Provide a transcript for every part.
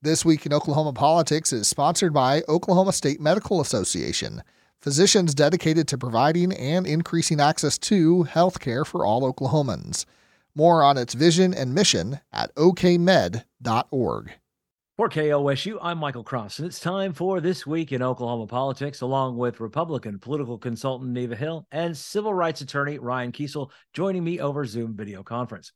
This Week in Oklahoma Politics is sponsored by Oklahoma State Medical Association, physicians dedicated to providing and increasing access to health care for all Oklahomans. More on its vision and mission at okmed.org. For KOSU, I'm Michael Cross, and it's time for This Week in Oklahoma Politics, along with Republican political consultant Neva Hill and civil rights attorney Ryan Kiesel joining me over Zoom video conference.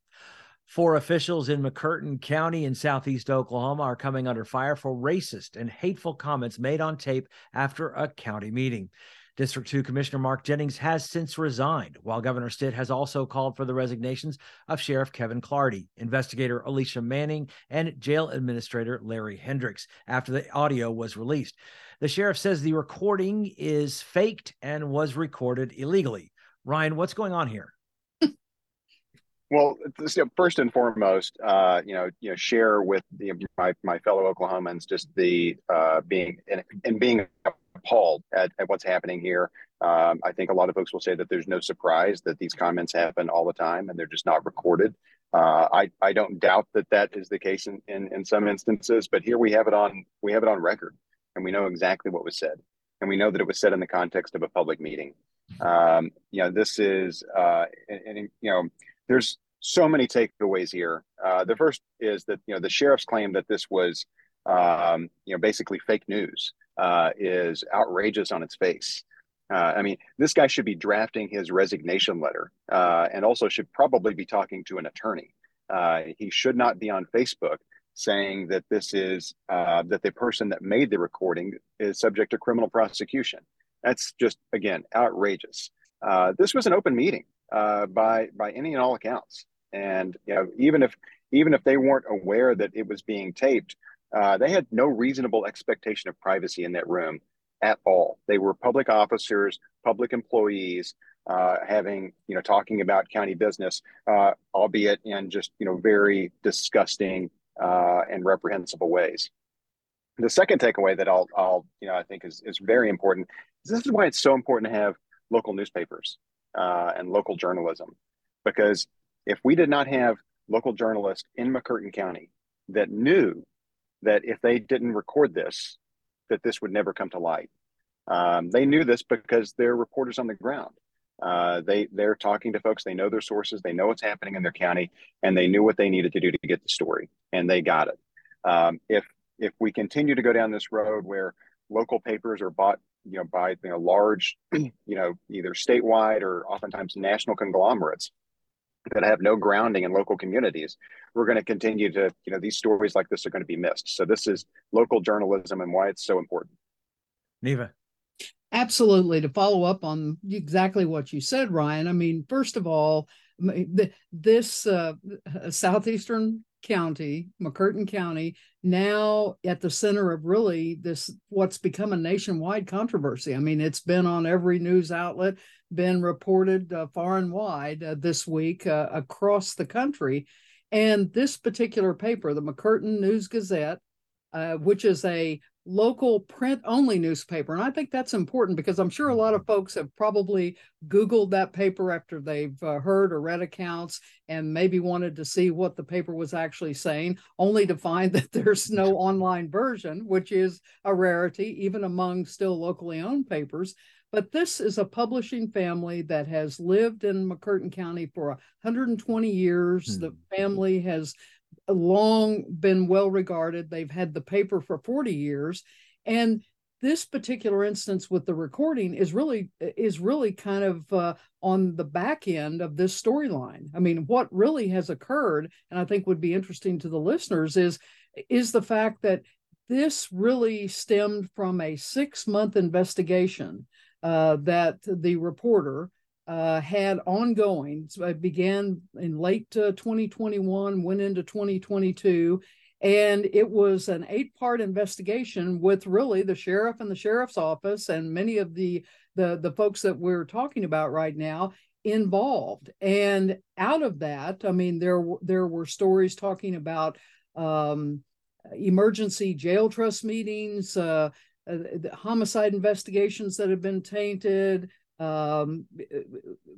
Four officials in McCurtain County in southeast Oklahoma are coming under fire for racist and hateful comments made on tape after a county meeting. District 2 Commissioner Mark Jennings has since resigned, while Governor Stitt has also called for the resignations of Sheriff Kevin Clardy, investigator Alicia Manning, and jail administrator Larry Hendricks after the audio was released. The sheriff says the recording is faked and was recorded illegally. Ryan, what's going on here? Well, first and foremost, uh, you know, you know, share with the, my my fellow Oklahomans just the uh, being and, and being appalled at, at what's happening here. Um, I think a lot of folks will say that there's no surprise that these comments happen all the time and they're just not recorded. Uh, I I don't doubt that that is the case in, in in some instances, but here we have it on we have it on record, and we know exactly what was said, and we know that it was said in the context of a public meeting. Um, you know, this is uh, and, and you know there's so many takeaways here. Uh, the first is that you know the sheriff's claim that this was um, you know basically fake news uh, is outrageous on its face. Uh, I mean, this guy should be drafting his resignation letter, uh, and also should probably be talking to an attorney. Uh, he should not be on Facebook saying that this is uh, that the person that made the recording is subject to criminal prosecution. That's just again outrageous. this was an open meeting by by any and all accounts. And you know, even if even if they weren't aware that it was being taped, uh, they had no reasonable expectation of privacy in that room at all. They were public officers, public employees, uh, having you know talking about county business, uh, albeit in just you know very disgusting uh, and reprehensible ways. The second takeaway that I'll, I'll you know I think is is very important. Is this is why it's so important to have local newspapers uh, and local journalism, because if we did not have local journalists in McCurtain County that knew that if they didn't record this, that this would never come to light. Um, they knew this because they're reporters on the ground. Uh, they they're talking to folks. They know their sources. They know what's happening in their county, and they knew what they needed to do to get the story, and they got it. Um, if if we continue to go down this road where local papers are bought, you know, by you know large, you know, either statewide or oftentimes national conglomerates, that have no grounding in local communities, we're going to continue to, you know, these stories like this are going to be missed. So this is local journalism and why it's so important. Neva. Absolutely. To follow up on exactly what you said, Ryan, I mean, first of all, this uh, southeastern county, McCurtain County, now at the center of really this what's become a nationwide controversy. I mean, it's been on every news outlet, been reported uh, far and wide uh, this week uh, across the country. And this particular paper, the McCurtain News Gazette, uh, which is a local print only newspaper. And I think that's important because I'm sure a lot of folks have probably Googled that paper after they've uh, heard or read accounts and maybe wanted to see what the paper was actually saying, only to find that there's no online version, which is a rarity, even among still locally owned papers. But this is a publishing family that has lived in McCurtain County for 120 years. Hmm. The family has long been well regarded. They've had the paper for 40 years. And this particular instance with the recording is really is really kind of uh, on the back end of this storyline. I mean, what really has occurred, and I think would be interesting to the listeners, is is the fact that this really stemmed from a six month investigation uh, that the reporter uh, had ongoing. So it began in late uh, 2021, went into 2022, and it was an eight part investigation with really the sheriff and the sheriff's office and many of the, the, the folks that we're talking about right now involved. And out of that, I mean, there, there were stories talking about um, emergency jail trust meetings, uh, uh, homicide investigations that have been tainted, um,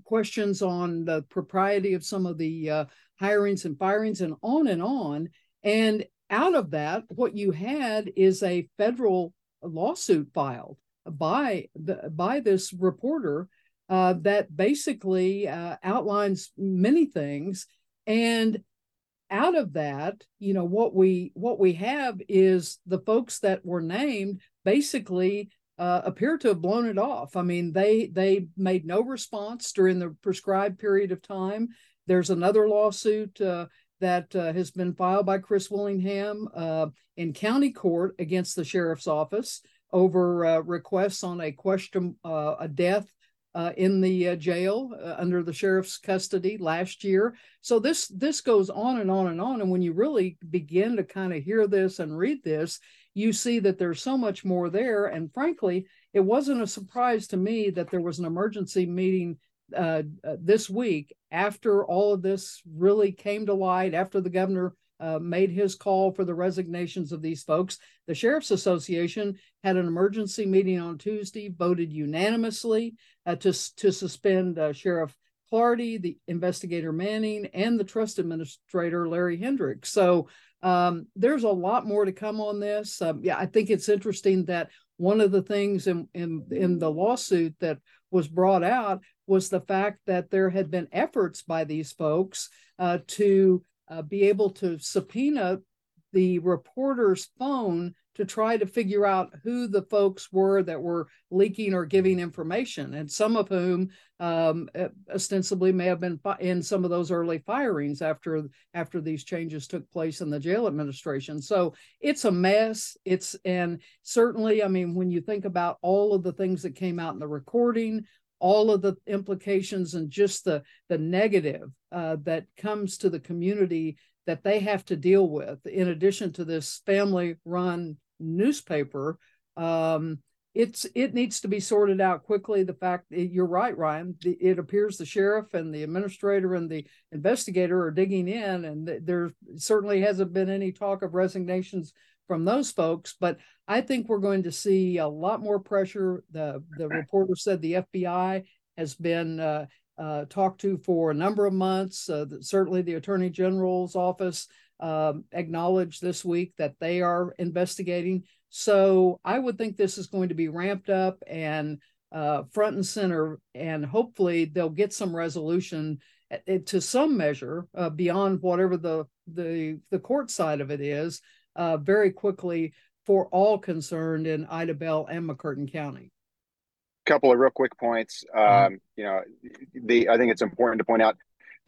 questions on the propriety of some of the uh, hirings and firings, and on and on. And out of that, what you had is a federal lawsuit filed by the by this reporter uh, that basically uh, outlines many things and out of that you know what we what we have is the folks that were named basically uh, appear to have blown it off. I mean they they made no response during the prescribed period of time. There's another lawsuit uh, that uh, has been filed by chris willingham uh, in county court against the sheriff's office over uh, requests on a question uh, a death uh, in the uh, jail uh, under the sheriff's custody last year. So this this goes on and on and on. And when you really begin to kind of hear this and read this, you see that there's so much more there. And frankly, it wasn't a surprise to me that there was an emergency meeting uh, uh, this week after all of this really came to light. After the governor uh, made his call for the resignations of these folks. The Sheriff's Association had an emergency meeting on Tuesday, voted unanimously uh, to, to suspend uh, Sheriff Clardy, the investigator Manning, and the trust administrator Larry Hendricks. So um, there's a lot more to come on this. Um, yeah, I think it's interesting that one of the things in, in in the lawsuit that was brought out was the fact that there had been efforts by these folks uh, to uh, be able to subpoena the reporter's phone to try to figure out who the folks were that were leaking or giving information, and some of whom um, ostensibly may have been in some of those early firings after after these changes took place in the jail administration. So it's a mess. It's and certainly, I mean, when you think about all of the things that came out in the recording, all of the implications and just the the negative uh, that comes to the community that they have to deal with. In addition to this family run newspaper um, it's it needs to be sorted out quickly. The fact that you're right ryan it appears the sheriff and the administrator and the investigator are digging in and there certainly hasn't been any talk of resignations from those folks. But I think we're going to see a lot more pressure. The the reporter said the FBI has been uh, uh, talked to for a number of months. Uh, certainly, the Attorney General's office um, acknowledged this week that they are investigating. So I would think this is going to be ramped up and uh, front and center, and hopefully they'll get some resolution uh, to some measure uh, beyond whatever the the the court side of it is uh, very quickly for all concerned in Idabel and McCurtain County. A couple of real quick points. Mm-hmm. Um, you know, the I think it's important to point out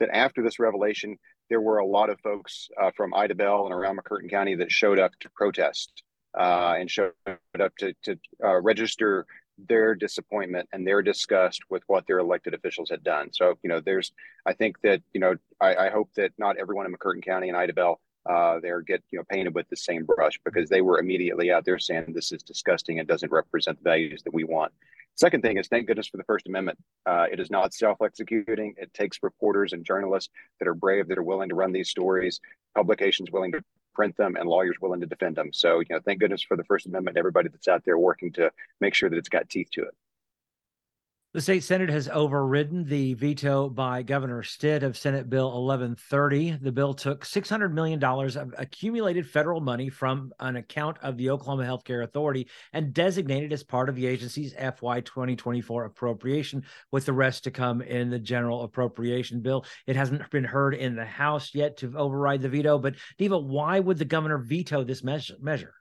that after this revelation, there were a lot of folks uh, from Idabel and around McCurtain County that showed up to protest uh, and showed up to, to uh, register their disappointment and their disgust with what their elected officials had done. So, you know, there's, I think that, you know, I, I hope that not everyone in McCurtain County and Idabel uh, they're get you know painted with the same brush because they were immediately out there saying this is disgusting and doesn't represent the values that we want. Second thing is thank goodness for the First Amendment. Uh, it is not self-executing. It takes reporters and journalists that are brave, that are willing to run these stories, publications willing to print them, and lawyers willing to defend them. So you know, thank goodness for the First Amendment. Everybody that's out there working to make sure that it's got teeth to it. The state Senate has overridden the veto by Governor Stitt of Senate Bill 1130. The bill took $600 million of accumulated federal money from an account of the Oklahoma Healthcare Authority and designated as part of the agency's FY 2024 appropriation, with the rest to come in the general appropriation bill. It hasn't been heard in the House yet to override the veto, but Neva, why would the governor veto this measure?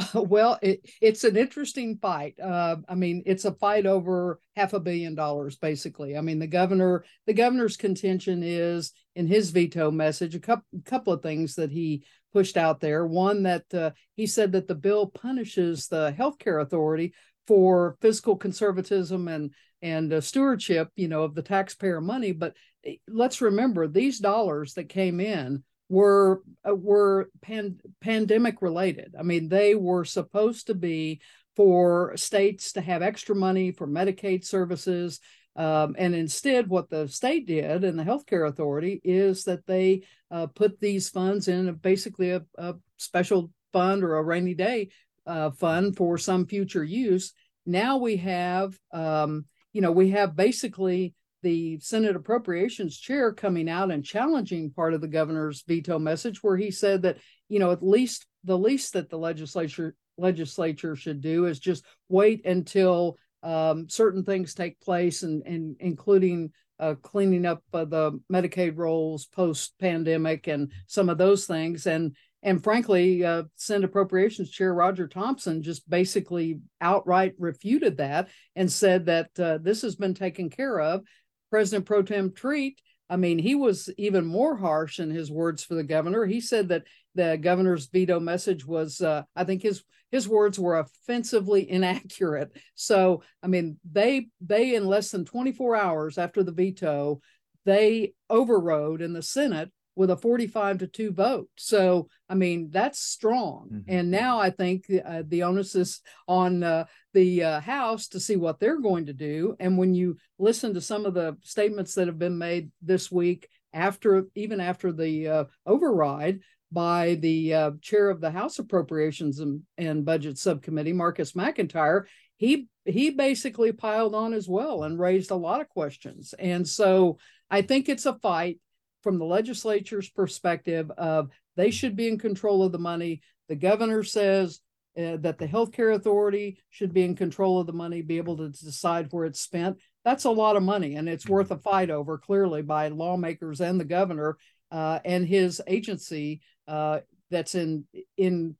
well, it, it's an interesting fight. Uh, I mean, it's a fight over half a billion dollars, basically. I mean, the governor, the governor's contention is in his veto message a couple, couple of things that he pushed out there. One that uh, he said that the bill punishes the healthcare authority for fiscal conservatism and and uh, stewardship, you know, of the taxpayer money. But eh, let's remember these dollars that came in were uh, were pan, pandemic related. I mean, they were supposed to be for states to have extra money for Medicaid services. Um, and instead, what the state did and the healthcare authority is that they uh, put these funds in basically a, a, special fund or a rainy day uh, fund for some future use. Now we have, um, you know, we have basically the Senate Appropriations Chair coming out and challenging part of the governor's veto message, where he said that you know at least the least that the legislature legislature should do is just wait until um, certain things take place, and, and including uh, cleaning up uh, the Medicaid rolls post pandemic and some of those things. And and frankly, uh, Senate Appropriations Chair Roger Thompson just basically outright refuted that and said that uh, this has been taken care of. President Pro Tem Treat, I mean, he was even more harsh in his words for the governor. He said that the governor's veto message was, uh, I think his his words were offensively inaccurate. So, I mean, they they in less than 24 hours after the veto, they overrode in the Senate with a 45 to 2 vote. So, I mean, that's strong. Mm-hmm. And now I think uh, the onus is on uh, the uh, House to see what they're going to do. And when you listen to some of the statements that have been made this week, after even after the uh, override by the uh, chair of the House Appropriations and, and Budget Subcommittee, Marcus McEntire, he he basically piled on as well and raised a lot of questions. And so I think it's a fight from the legislature's perspective of they should be in control of the money. The governor says uh, that the healthcare authority should be in control of the money, be able to decide where it's spent. That's a lot of money, and it's worth a fight over clearly by lawmakers and the governor uh, and his agency uh, that's in in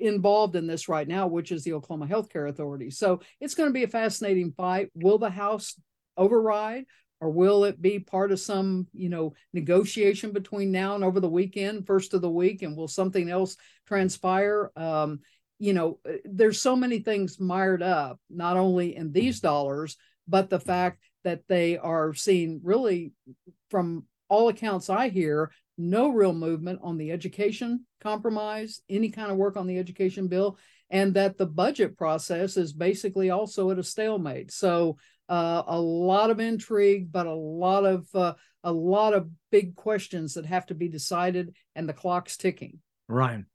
involved in this right now, which is the Oklahoma Healthcare Authority. So it's going to be a fascinating fight. Will the House override? Or will it be part of some you know negotiation between now and over the weekend first of the week and will something else transpire? Um, you know uh, there's so many things mired up not only in these dollars but the fact that they are seeing really from all accounts i hear no real movement on the education compromise any kind of work on the education bill and that the budget process is basically also at a stalemate. So uh, a lot of intrigue, but a lot of uh, a lot of big questions that have to be decided, and the clock's ticking. Ryan.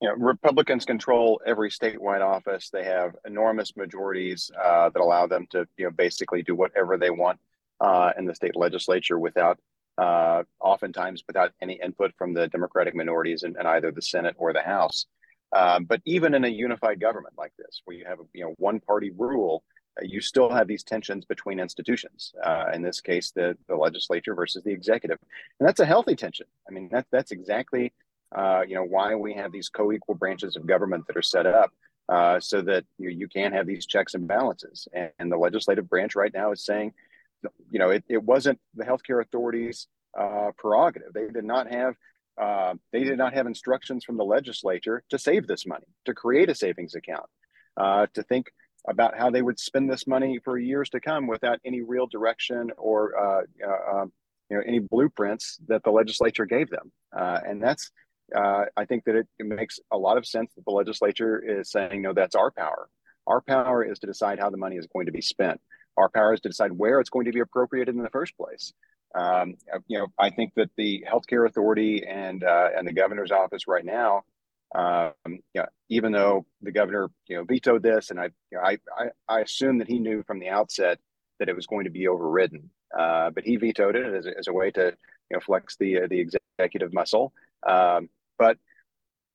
You know, Republicans control every statewide office. They have enormous majorities uh, that allow them to, you know, basically do whatever they want uh, in the state legislature without, uh, oftentimes, without any input from the Democratic minorities in, in either the Senate or the House. Um, but even in a unified government like this, where you have a you know one party rule, you still have these tensions between institutions. Uh, in this case, the the legislature versus the executive, and that's a healthy tension. I mean, that's that's exactly uh, you know why we have these co-equal branches of government that are set up uh, so that you, you can have these checks and balances. And, and, the legislative branch right now is saying, you know, it, it wasn't the healthcare authorities' uh, prerogative. They did not have uh, they did not have instructions from the legislature to save this money, to create a savings account, uh, to think about how they would spend this money for years to come without any real direction or uh, uh, um, you know any blueprints that the legislature gave them. Uh, and that's uh, I think that it, it, makes a lot of sense that the legislature is saying, no, that's our power. Our power is to decide how the money is going to be spent. Our power is to decide where it's going to be appropriated in the first place. Um, you know, I think that the healthcare authority and uh, and the governor's office right now um, even though the governor, you know, vetoed this, and I, you know, I, I, I assume that he knew from the outset that it was going to be overridden, uh, but he vetoed it as a, as a way to, you know, flex the uh, the executive muscle. Um, but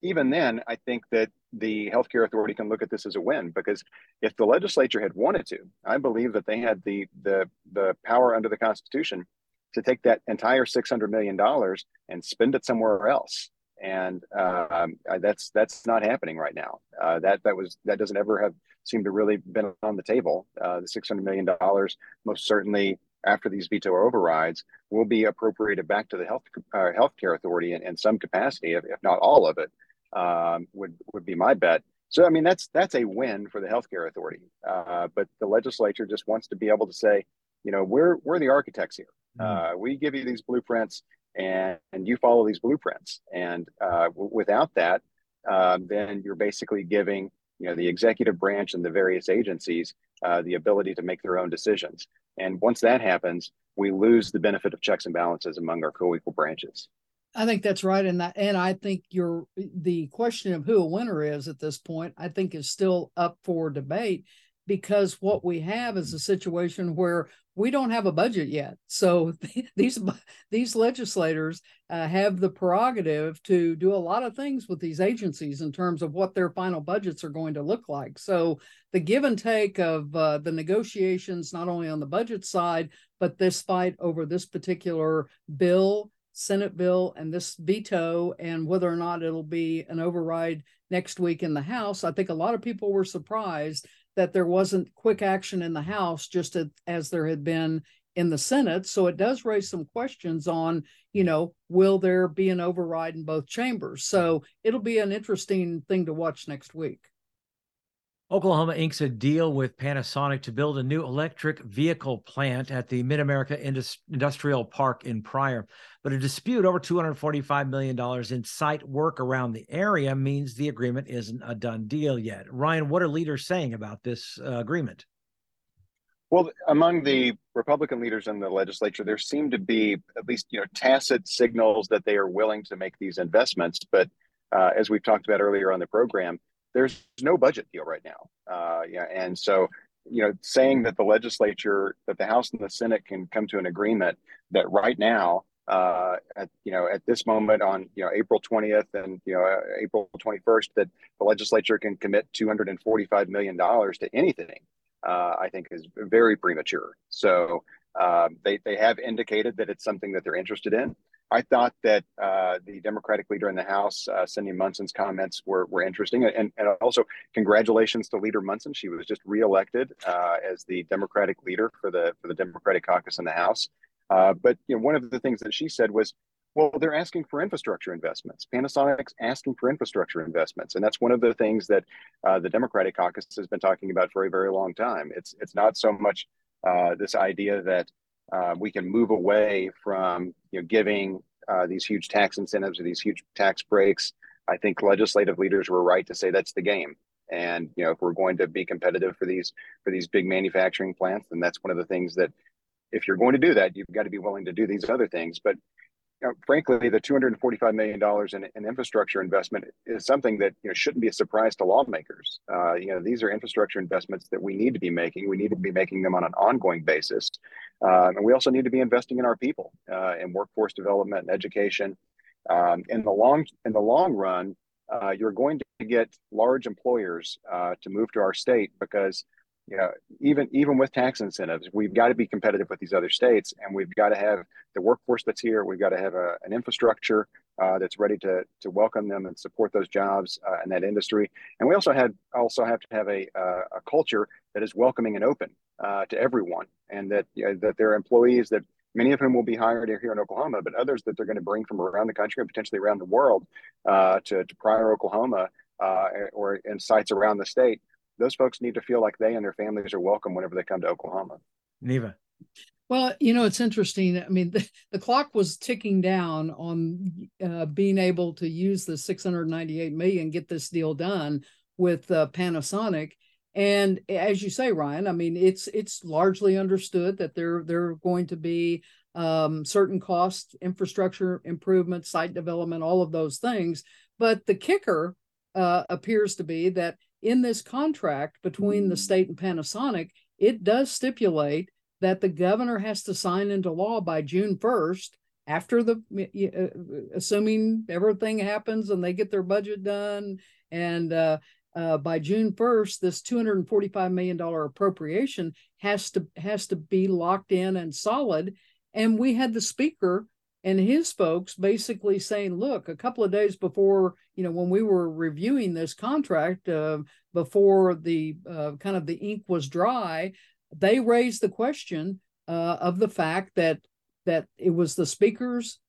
even then, I think that the healthcare authority can look at this as a win because if the legislature had wanted to, I believe that they had the the the power under the Constitution to take that entire six hundred million dollars and spend it somewhere else and um, that's that's not happening right now. Uh, that that was that doesn't ever have seemed to really been on the table. Uh, the six hundred million dollars, most certainly after these veto overrides, will be appropriated back to the health uh, healthcare authority in, in some capacity, if, if not all of it. Um, would would be my bet. So I mean that's that's a win for the healthcare authority. Uh, but the legislature just wants to be able to say, you know, we're we're the architects here. Mm. we give you these blueprints and, and you follow these blueprints. And uh, w- without that, uh, then you're basically giving you know the executive branch and the various agencies uh, the ability to make their own decisions. And once that happens, we lose the benefit of checks and balances among our co-equal branches. I think that's right, and that, and I think your the question of who a winner is at this point, I think, is still up for debate because what we have is a situation where we don't have a budget yet. So these these legislators uh, have the prerogative to do a lot of things with these agencies in terms of what their final budgets are going to look like. So the give and take of uh, the negotiations, not only on the budget side, but this fight over this particular bill, Senate bill, and this veto, and whether or not it'll be an override next week in the House. I think a lot of people were surprised that there wasn't quick action in the House just as there had been in the Senate. So it does raise some questions on, you know, will there be an override in both chambers? So it'll be an interesting thing to watch next week. Oklahoma inks a deal with Panasonic to build a new electric vehicle plant at the Mid America Industrial Park in Pryor. But a dispute over $245 million in site work around the area means the agreement isn't a done deal yet. Ryan, what are leaders saying about this uh, agreement? Well, among the Republican leaders in the legislature, there seem to be at least you know tacit signals that they are willing to make these investments. But uh, as we've talked about earlier on the program, there's no budget deal right now. Uh, yeah, and so you know, saying that the legislature, that the House and the Senate can come to an agreement that right now, uh, at you know, at this moment on you know April 20th and you know uh, April 21st, that the legislature can commit 245 million dollars to anything, uh, I think is very premature. So uh, they they have indicated that it's something that they're interested in. I thought that uh, the Democratic leader in the House, uh, Cyndi Munson's comments were, were interesting. And, and also, congratulations to Leader Munson. She was just reelected uh, as the Democratic leader for the, for the Democratic caucus in the House. Uh, but you know, one of the things that she said was, well, they're asking for infrastructure investments. Panasonic's asking for infrastructure investments. And that's one of the things that uh, the Democratic caucus has been talking about for a very long time. It's, it's not so much uh, this idea that uh, we can move away from you know, giving uh, these huge tax incentives or these huge tax breaks. I think legislative leaders were right to say that's the game. And you know, if we're going to be competitive for these for these big manufacturing plants, then that's one of the things that, if you're going to do that, you've got to be willing to do these other things. But you know, frankly, the $245 million in, in, infrastructure investment is something that you know shouldn't be a surprise to lawmakers. Uh, you know, these are infrastructure investments that we need to be making. We need to be making them on an ongoing basis, uh, and we also need to be investing in our people, uh, in workforce development and education. Um, in the long in the long run, uh, you're going to get large employers uh, to move to our state because you know, even even with tax incentives, we've got to be competitive with these other states, and we've got to have the workforce that's here. We've got to have a, an infrastructure uh, that's ready to to welcome them and support those jobs uh, in that industry. And we also had also have to have a uh, a culture that is welcoming and open uh, to everyone, and that you know, that their employees that many of whom will be hired here in Oklahoma, but others that they're going to bring from around the country and potentially around the world uh, to to Pryor, Oklahoma, uh, or in sites around the state those folks need to feel like they and their families are welcome whenever they come to Oklahoma. Neva. Well, you know, it's interesting. I mean, the, the clock was ticking down on uh, being able to use the 698 million, get this deal done with uh, Panasonic. And as you say, Ryan, I mean, it's it's largely understood that there there are going to be um, certain cost, infrastructure improvement, site development, all of those things. But the kicker uh, appears to be that in this contract between the state and Panasonic, it does stipulate that the governor has to sign into law by June 1st after the uh, assuming everything happens and they get their budget done. And uh, uh, by June 1st this 245 million dollar appropriation has to has to be locked in and solid. And we had the speaker and his folks basically saying look a couple of days before you know when we were reviewing this contract uh, before the uh, kind of the ink was dry they raised the question uh, of the fact that that it was the speaker's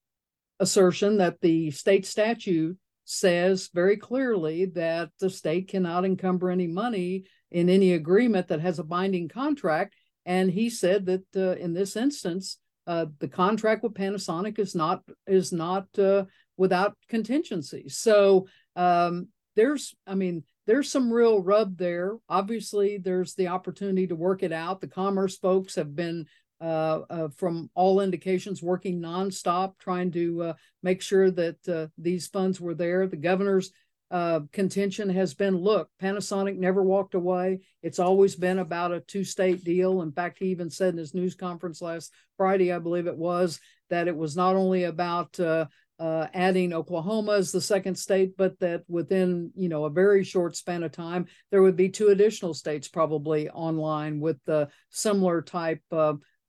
assertion that the state statute says very clearly that the state cannot encumber any money in any agreement that has a binding contract. And he said that uh, in this instance uh, the contract with Panasonic is not is not uh, without contingencies. So um, there's, I mean, there's some real rub there. Obviously, there's the opportunity to work it out. The commerce folks have been, uh, uh from all indications, working nonstop trying to uh, make sure that these funds were there. The governor's uh, contention has been look, Panasonic never walked away. It's always been about a two state deal. In fact, he even said in his news conference last Friday, I believe it was, that it was not only about uh, uh, adding Oklahoma as the second state, but that within you know a very short span of time, there would be two additional states probably online with the similar type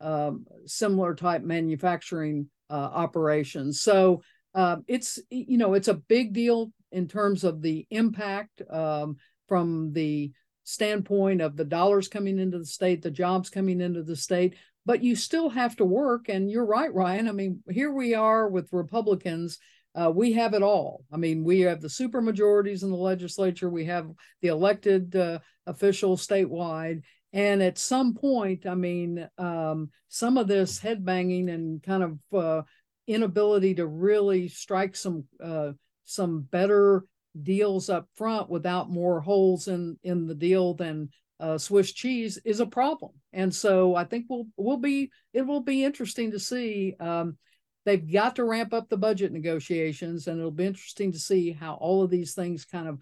uh, similar type manufacturing uh, operations. So uh, it's you know it's a big deal in terms of the impact um, from the standpoint of the dollars coming into the state, the jobs coming into the state, but you still have to work. And you're right, Ryan. I mean, here we are with Republicans. Uh, we have it all. I mean, we have the super majorities in the legislature. We have the elected uh, officials statewide. And at some point, I mean, um, some of this headbanging and kind of uh, inability to really strike some uh, some better deals up front without more holes in in the deal than uh, Swiss cheese is a problem. And so I think we'll we'll be it will be interesting to see. Um, they've got to ramp up the budget negotiations, and it'll be interesting to see how all of these things kind of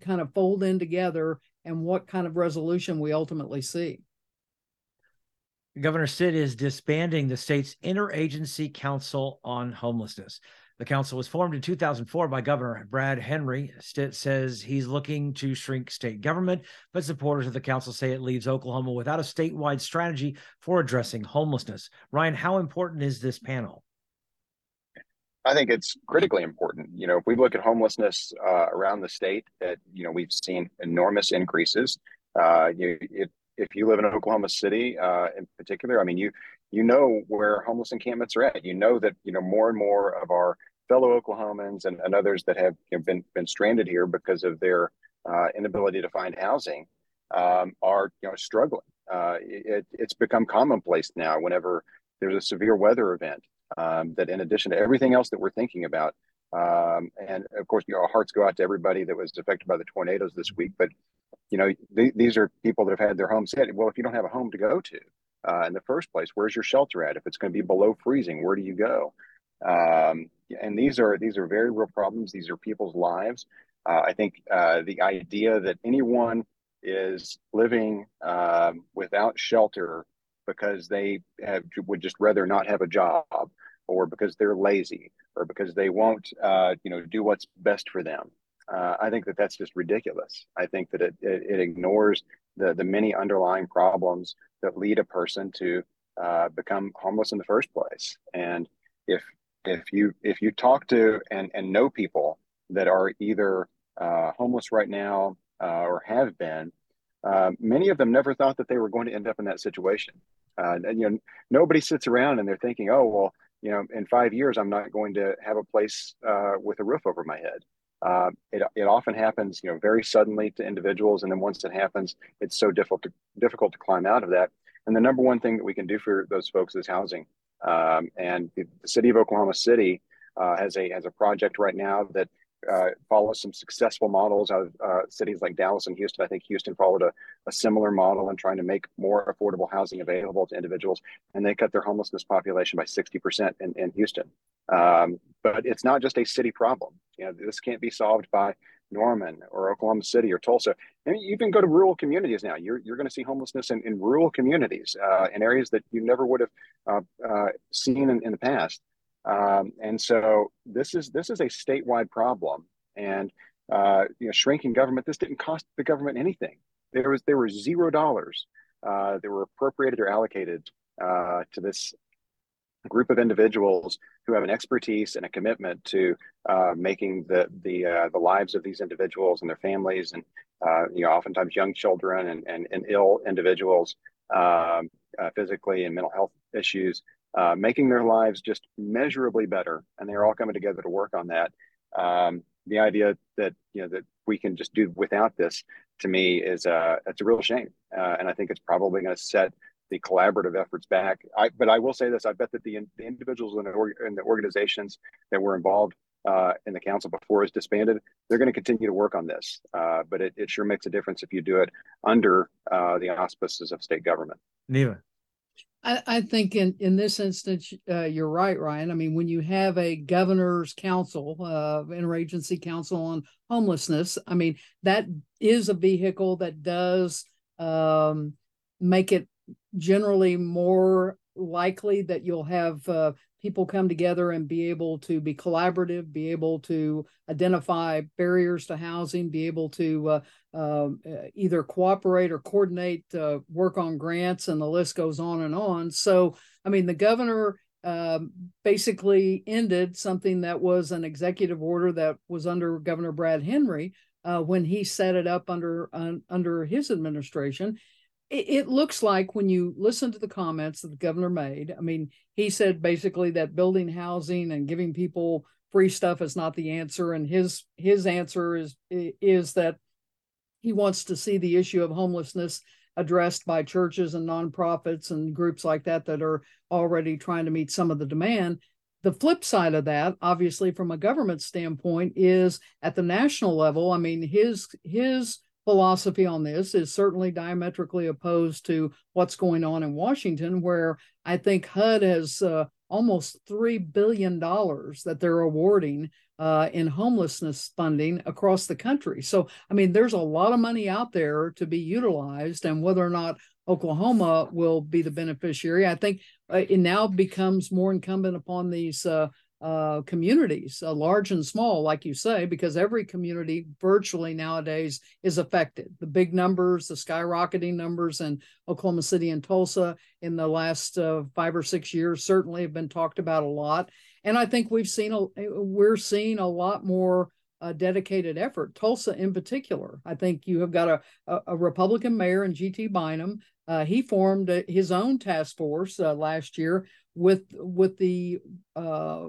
kind of fold in together and what kind of resolution we ultimately see. Governor Stitt is disbanding the state's interagency council on homelessness. The council was formed in 2004 by Governor Brad Henry. Stitt says he's looking to shrink state government, but supporters of the council say it leaves Oklahoma without a statewide strategy for addressing homelessness. Ryan, how important is this panel? I think it's critically important. You know, if we look at homelessness uh, around the state, that you know we've seen enormous increases. Uh, you, it, if you live in Oklahoma City, uh, in particular, I mean, you you know where homeless encampments are at. You know that you know more and more of our fellow Oklahomans and, and others that have you know, been been stranded here because of their uh, inability to find housing um, are you know struggling. Uh, it, it's become commonplace now. Whenever there's a severe weather event, um, that in addition to everything else that we're thinking about, um, and of course, you know, our hearts go out to everybody that was affected by the tornadoes this week. But you know, th- these are people that have had their homes hit. Well, if you don't have a home to go to, uh, in the first place? Where's your shelter at? If it's going to be below freezing, where do you go? Um, and these are these are very real problems. These are people's lives. Uh, I think uh, the idea that anyone is living um, without shelter because they have, would just rather not have a job, or because they're lazy, or because they won't, uh, you know, do what's best for them. Uh, I think that that's just ridiculous. I think that it, it, it ignores the the many underlying problems that lead a person to uh, become homeless in the first place. And if if you if you talk to and and know people that are either uh, homeless right now uh, or have been, uh, many of them never thought that they were going to end up in that situation. Uh, and you know, nobody sits around and they're thinking, oh well, you know, in five years I'm not going to have a place uh, with a roof over my head. Uh, it, it often happens, you know, very suddenly to individuals, and then once it happens, it's so difficult to, difficult to climb out of that. And the number one thing that we can do for those folks is housing. Um, and the, city of Oklahoma City uh, has a has a project right now that uh, follows some successful models out of uh, cities like Dallas and Houston. I think Houston followed a, a similar model in trying to make more affordable housing available to individuals, and they cut their homelessness population by 60% in, in Houston. Um, but it's not just a city problem. You know, this can't be solved by Norman or Oklahoma City or Tulsa. And you can go to rural communities now. You're, you're going to see homelessness in, in rural communities uh, in areas that you never would have uh, uh, seen in, in, the past. Um, and so this is this is a statewide problem. And uh, you know, shrinking government. This didn't cost the government anything. There was there were zero dollars uh, that were appropriated or allocated uh, to this group of individuals who have an expertise and a commitment to uh, making the the uh, the lives of these individuals and their families and uh, you know oftentimes young children and and, and ill individuals um, physically and mental health issues uh, making their lives just measurably better and they're all coming together to work on that um, the idea that you know that we can just do without this to me is uh it's a real shame and I think it's probably going to set the collaborative efforts back. I, but I will say this: I bet that the, the individuals in the, in the organizations that were involved uh, in the council before is disbanded, they're going to continue to work on this. Uh, but it, it sure makes a difference if you do it under uh, the auspices of state government. Neva. I, think in, in this instance, uh, you're right, Ryan. I mean, when you have a governor's council, uh, interagency council on homelessness, I mean, that is a vehicle that does um, make it generally more likely that you'll have uh, people come together and be able to be collaborative, be able to identify barriers to housing, be able to uh, um, uh, either cooperate or coordinate, uh, work on grants, and the list goes on and on. So, I mean, the governor um, basically ended something that was an executive order that was under Governor Brad Henry uh, when he set it up under under his administration it, it looks like when you listen to the comments that the governor made, I mean, he said basically that building housing and giving people free stuff is not the answer, and his his answer is is that he wants to see the issue of homelessness addressed by churches and nonprofits and groups like that that are already trying to meet some of the demand. The flip side of that, obviously, from a government standpoint, is at the national level. I mean, his his philosophy on this is certainly diametrically opposed to what's going on in Washington, where I think HUD has uh, almost $3 billion that they're awarding uh, in homelessness funding across the country. So, I mean, there's a lot of money out there to be utilized, and whether or not Oklahoma will be the beneficiary, I think uh, it now becomes more incumbent upon these uh, uh, communities, uh, large and small, like you say, because every community virtually nowadays is affected. The big numbers, the skyrocketing numbers in Oklahoma City and Tulsa in the last uh, five or six years certainly have been talked about a lot. And I think we've seen a, we're seeing a lot more uh, dedicated effort. Tulsa, in particular, I think you have got a, a, a Republican mayor in G.T. Bynum. Uh, he formed his own task force uh, last year with with the uh,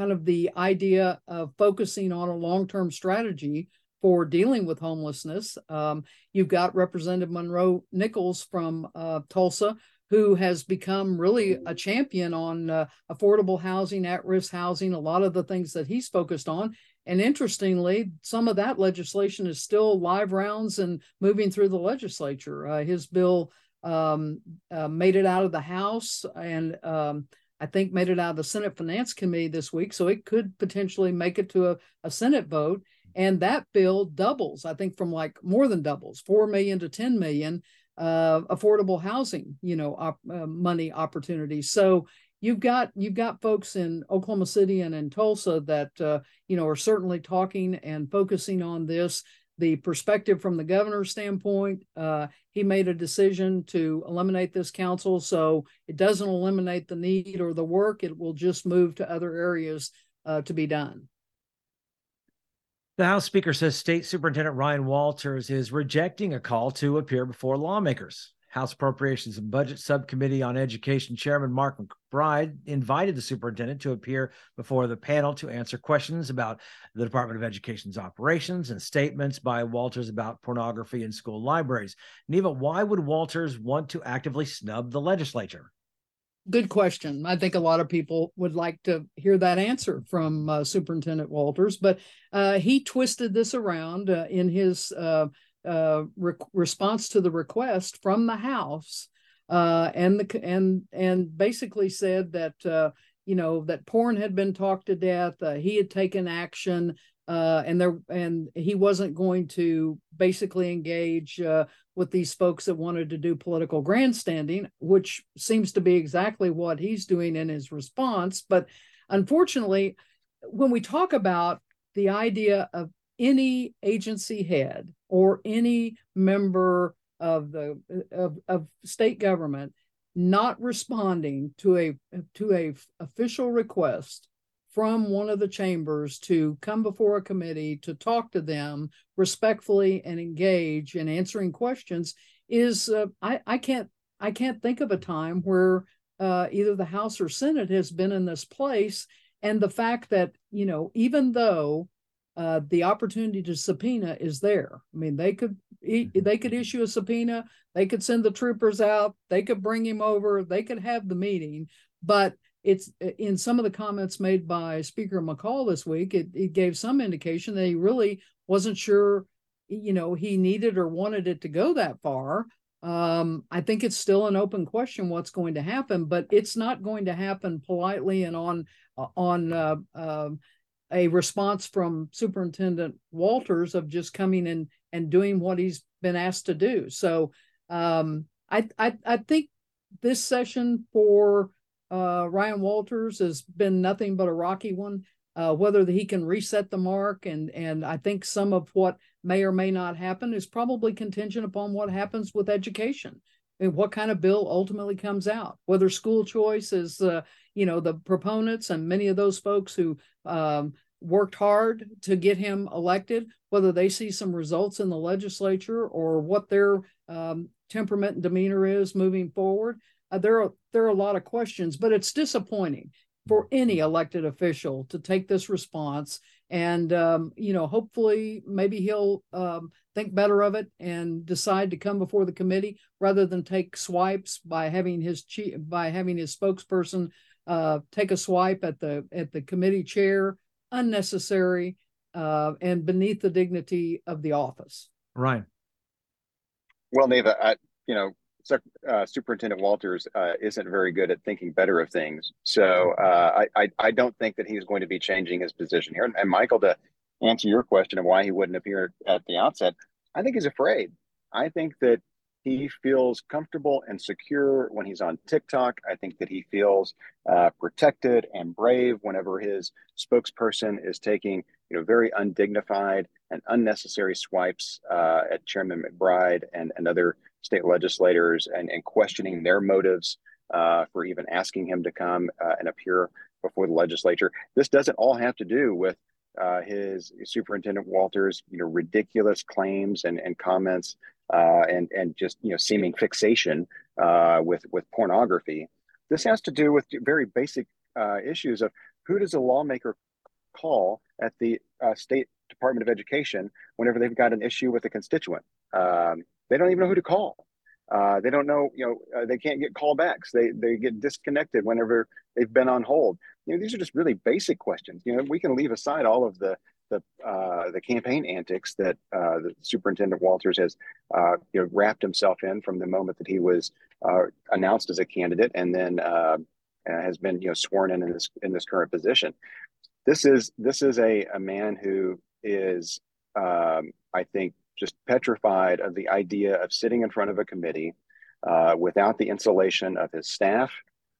kind of the idea of focusing on a long term strategy for dealing with homelessness. Um, you've got Representative Monroe Nichols from uh, Tulsa, who has become really a champion on uh, affordable housing, at risk housing, a lot of the things that he's focused on. And interestingly, some of that legislation is still live rounds and moving through the legislature. Uh, his bill um, uh, made it out of the House and um, I think made it out of the Senate Finance Committee this week. So it could potentially make it to a, a Senate vote. And that bill doubles, I think, from like more than doubles, 4 million to 10 million uh, affordable housing, you know, op, uh, money opportunities. So you've got you've got folks in Oklahoma City and in Tulsa that uh, you know are certainly talking and focusing on this the perspective from the governor's standpoint, uh, he made a decision to eliminate this council. So it doesn't eliminate the need or the work. It will just move to other areas uh, to be done. The House Speaker says State Superintendent Ryan Walters is rejecting a call to appear before lawmakers. House Appropriations and Budget Subcommittee on Education Chairman Mark McBride invited the superintendent to appear before the panel to answer questions about the Department of Education's operations and statements by Walters about pornography in school libraries. Neva, why would Walters want to actively snub the legislature? Good question. I think a lot of people would like to hear that answer from uh, Superintendent Walters, but uh, he twisted this around uh, in his uh, re- response to the request from the House, uh, and the and and basically said that uh, you know that porn had been talked to death. Uh, he had taken action, uh, and there and he wasn't going to basically engage uh, with these folks that wanted to do political grandstanding, which seems to be exactly what he's doing in his response. But unfortunately, when we talk about the idea of any agency head or any member of the of, of state government not responding to a to a official request from one of the chambers to come before a committee to talk to them respectfully and engage in answering questions is uh, I, I can't I can't think of a time where uh, either the House or Senate has been in this place. And the fact that you know even though uh, the opportunity to subpoena is there. I mean, they could mm-hmm. they could issue a subpoena, they could send the troopers out, they could bring him over, they could have the meeting. But it's in some of the comments made by Speaker McCall this week, it, it gave some indication that he really wasn't sure, you know, he needed or wanted it to go that far. Um, I think it's still an open question what's going to happen, but it's not going to happen politely and on uh, on uh, uh, a response from Superintendent Walters of just coming in and doing what he's been asked to do. So um, I, I I think this session for uh, Ryan Walters has been nothing but a rocky one. Uh, whether he can reset the mark and and I think some of what may or may not happen is probably contingent upon what happens with education and what kind of bill ultimately comes out. Whether school choice is uh, you know the proponents and many of those folks who um, worked hard to get him elected, whether they see some results in the legislature or what their um, temperament and demeanor is moving forward. Uh, there are there are a lot of questions, but it's disappointing for any elected official to take this response and um, you know hopefully maybe he'll um, think better of it and decide to come before the committee rather than take swipes by having his chief by having his spokesperson uh, take a swipe at the at the committee chair unnecessary uh, and beneath the dignity of the office ryan well neva I, you know uh, Superintendent Walters uh, isn't very good at thinking better of things. So uh, I, I, I don't think that he's going to be changing his position here. And, and, Michael, to answer your question of why he wouldn't appear at the outset, I think he's afraid. I think that he feels comfortable and secure when he's on TikTok. I think that he feels uh, protected and brave whenever his spokesperson is taking, you know, very undignified and unnecessary swipes uh, at Chairman McBride and, and other state legislators and, and questioning their motives uh, for even asking him to come uh, and appear before the legislature. This doesn't all have to do with uh, his Superintendent Walters, you know, ridiculous claims and, and comments uh, and and just you know seeming fixation uh, with with pornography. This has to do with very basic uh, issues of who does a lawmaker call at the state Department of Education whenever they've got an issue with a constituent. Um, they don't even know who to call. Uh, they don't know, you know, uh, they can't get callbacks. They they get disconnected whenever they've been on hold. You know, these are just really basic questions. You know, we can leave aside all of the the uh, the campaign antics that uh, the Superintendent Walters has, uh, you know, wrapped himself in from the moment that he was uh, announced as a candidate, and then has been, you know, sworn in in this in this current position. This is this is a a man who is, um, I think, just petrified of the idea of sitting in front of a committee uh, without the insulation of his staff,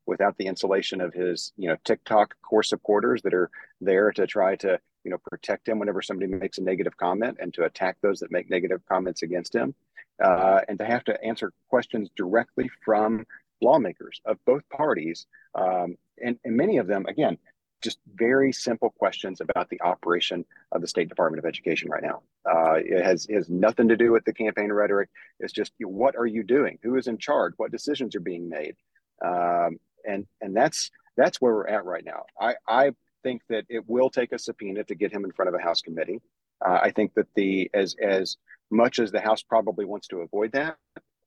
without the insulation of his, you know, TikTok core supporters that are there to try to, you know, protect him whenever somebody makes a negative comment and to attack those that make negative comments against him, uh, and to have to answer questions directly from lawmakers of both parties, um, and, and many of them, again, just very simple questions about the operation of the State Department of Education right now. Uh, it has, it has nothing to do with the campaign rhetoric. It's just what are you doing? Who is in charge? What decisions are being made? Um, and and that's that's where we're at right now. I, I think that it will take a subpoena to get him in front of a House committee. Uh, I think that the as as much as the House probably wants to avoid that,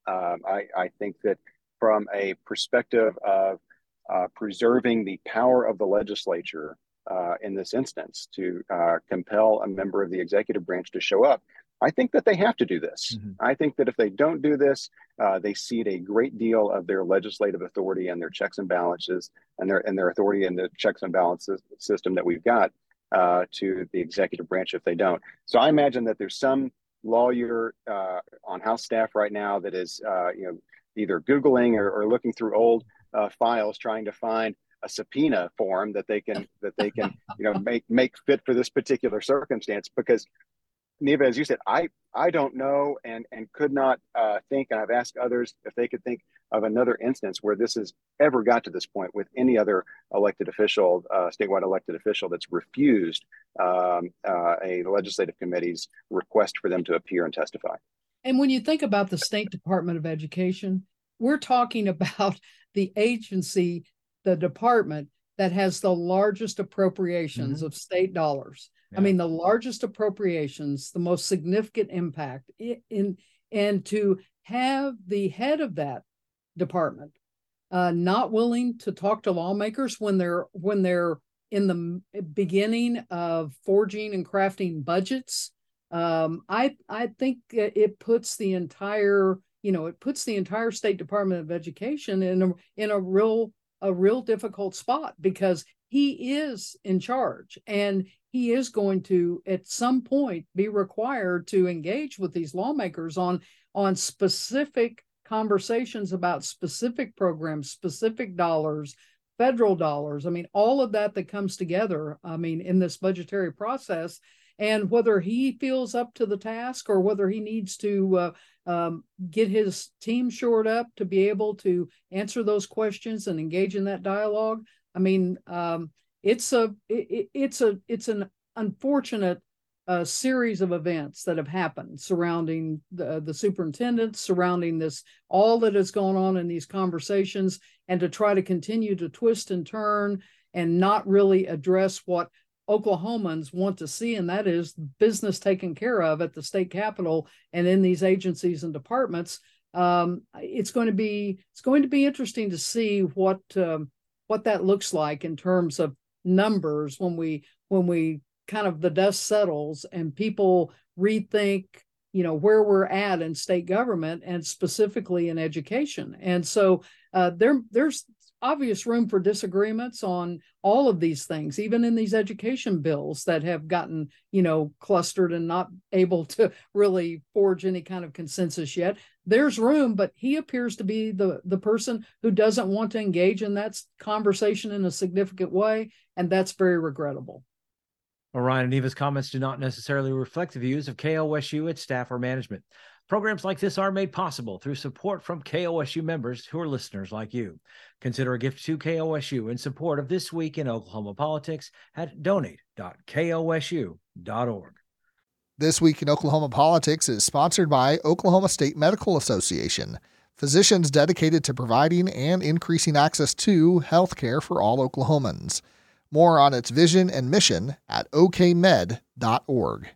um, I, I think that from a perspective of uh, preserving the power of the legislature uh, in this instance to uh, compel a member of the executive branch to show up. I think that they have to do this. Mm-hmm. I think that if they don't do this, uh, they cede a great deal of their legislative authority and their checks and balances and their and their authority in the checks and balances system that we've got uh, to the executive branch if they don't. So I imagine that there's some lawyer uh, on House staff right now that is you know either googling or, or looking through old uh, files trying to find a subpoena form that they can that they can you know make make fit for this particular circumstance because Neva, as you said, I I don't know and and could not uh, think, and I've asked others if they could think of another instance where this has ever got to this point with any other elected official, uh, statewide elected official that's refused um, uh, a legislative committee's request for them to appear and testify. And when you think about the State Department of Education, we're talking about the agency, the department that has the largest appropriations mm-hmm. of state dollars. Yeah. I mean, the largest appropriations, the most significant impact in, in and to have the head of that department uh, not willing to talk to lawmakers when they're when they're in the beginning of forging and crafting budgets. Um, I I think it puts the entire you know, it puts the entire State Department of Education in a in a real a real difficult spot because he is in charge and he is going to at some point be required to engage with these lawmakers on on specific conversations about specific programs specific dollars federal dollars i mean all of that that comes together i mean in this budgetary process and whether he feels up to the task or whether he needs to uh, um, get his team shored up to be able to answer those questions and engage in that dialogue. I mean, um, it's a it, it's a it's an unfortunate uh, series of events that have happened surrounding the the superintendent, surrounding this all that has gone on in these conversations, and to try to continue to twist and turn and not really address what Oklahomans want to see, and that is business taken care of at the state capitol and in these agencies and departments. Um, it's going to be it's going to be interesting to see what um, what that looks like in terms of numbers when we when we kind of the dust settles and people rethink you know where we're at in state government and specifically in education and so uh, there there's obvious room for disagreements on all of these things, even in these education bills that have gotten, you know, clustered and not able to really forge any kind of consensus yet. There's room, but he appears to be the the person who doesn't want to engage in that conversation in a significant way, and that's very regrettable. Ryan and Neva's comments do not necessarily reflect the views of KOSU, its staff, or management. Programs like this are made possible through support from KOSU members who are listeners like you. Consider a gift to KOSU in support of This Week in Oklahoma Politics at donate.kosu.org. This Week in Oklahoma Politics is sponsored by Oklahoma State Medical Association, physicians dedicated to providing and increasing access to health care for all Oklahomans. More on its vision and mission at okmed.org.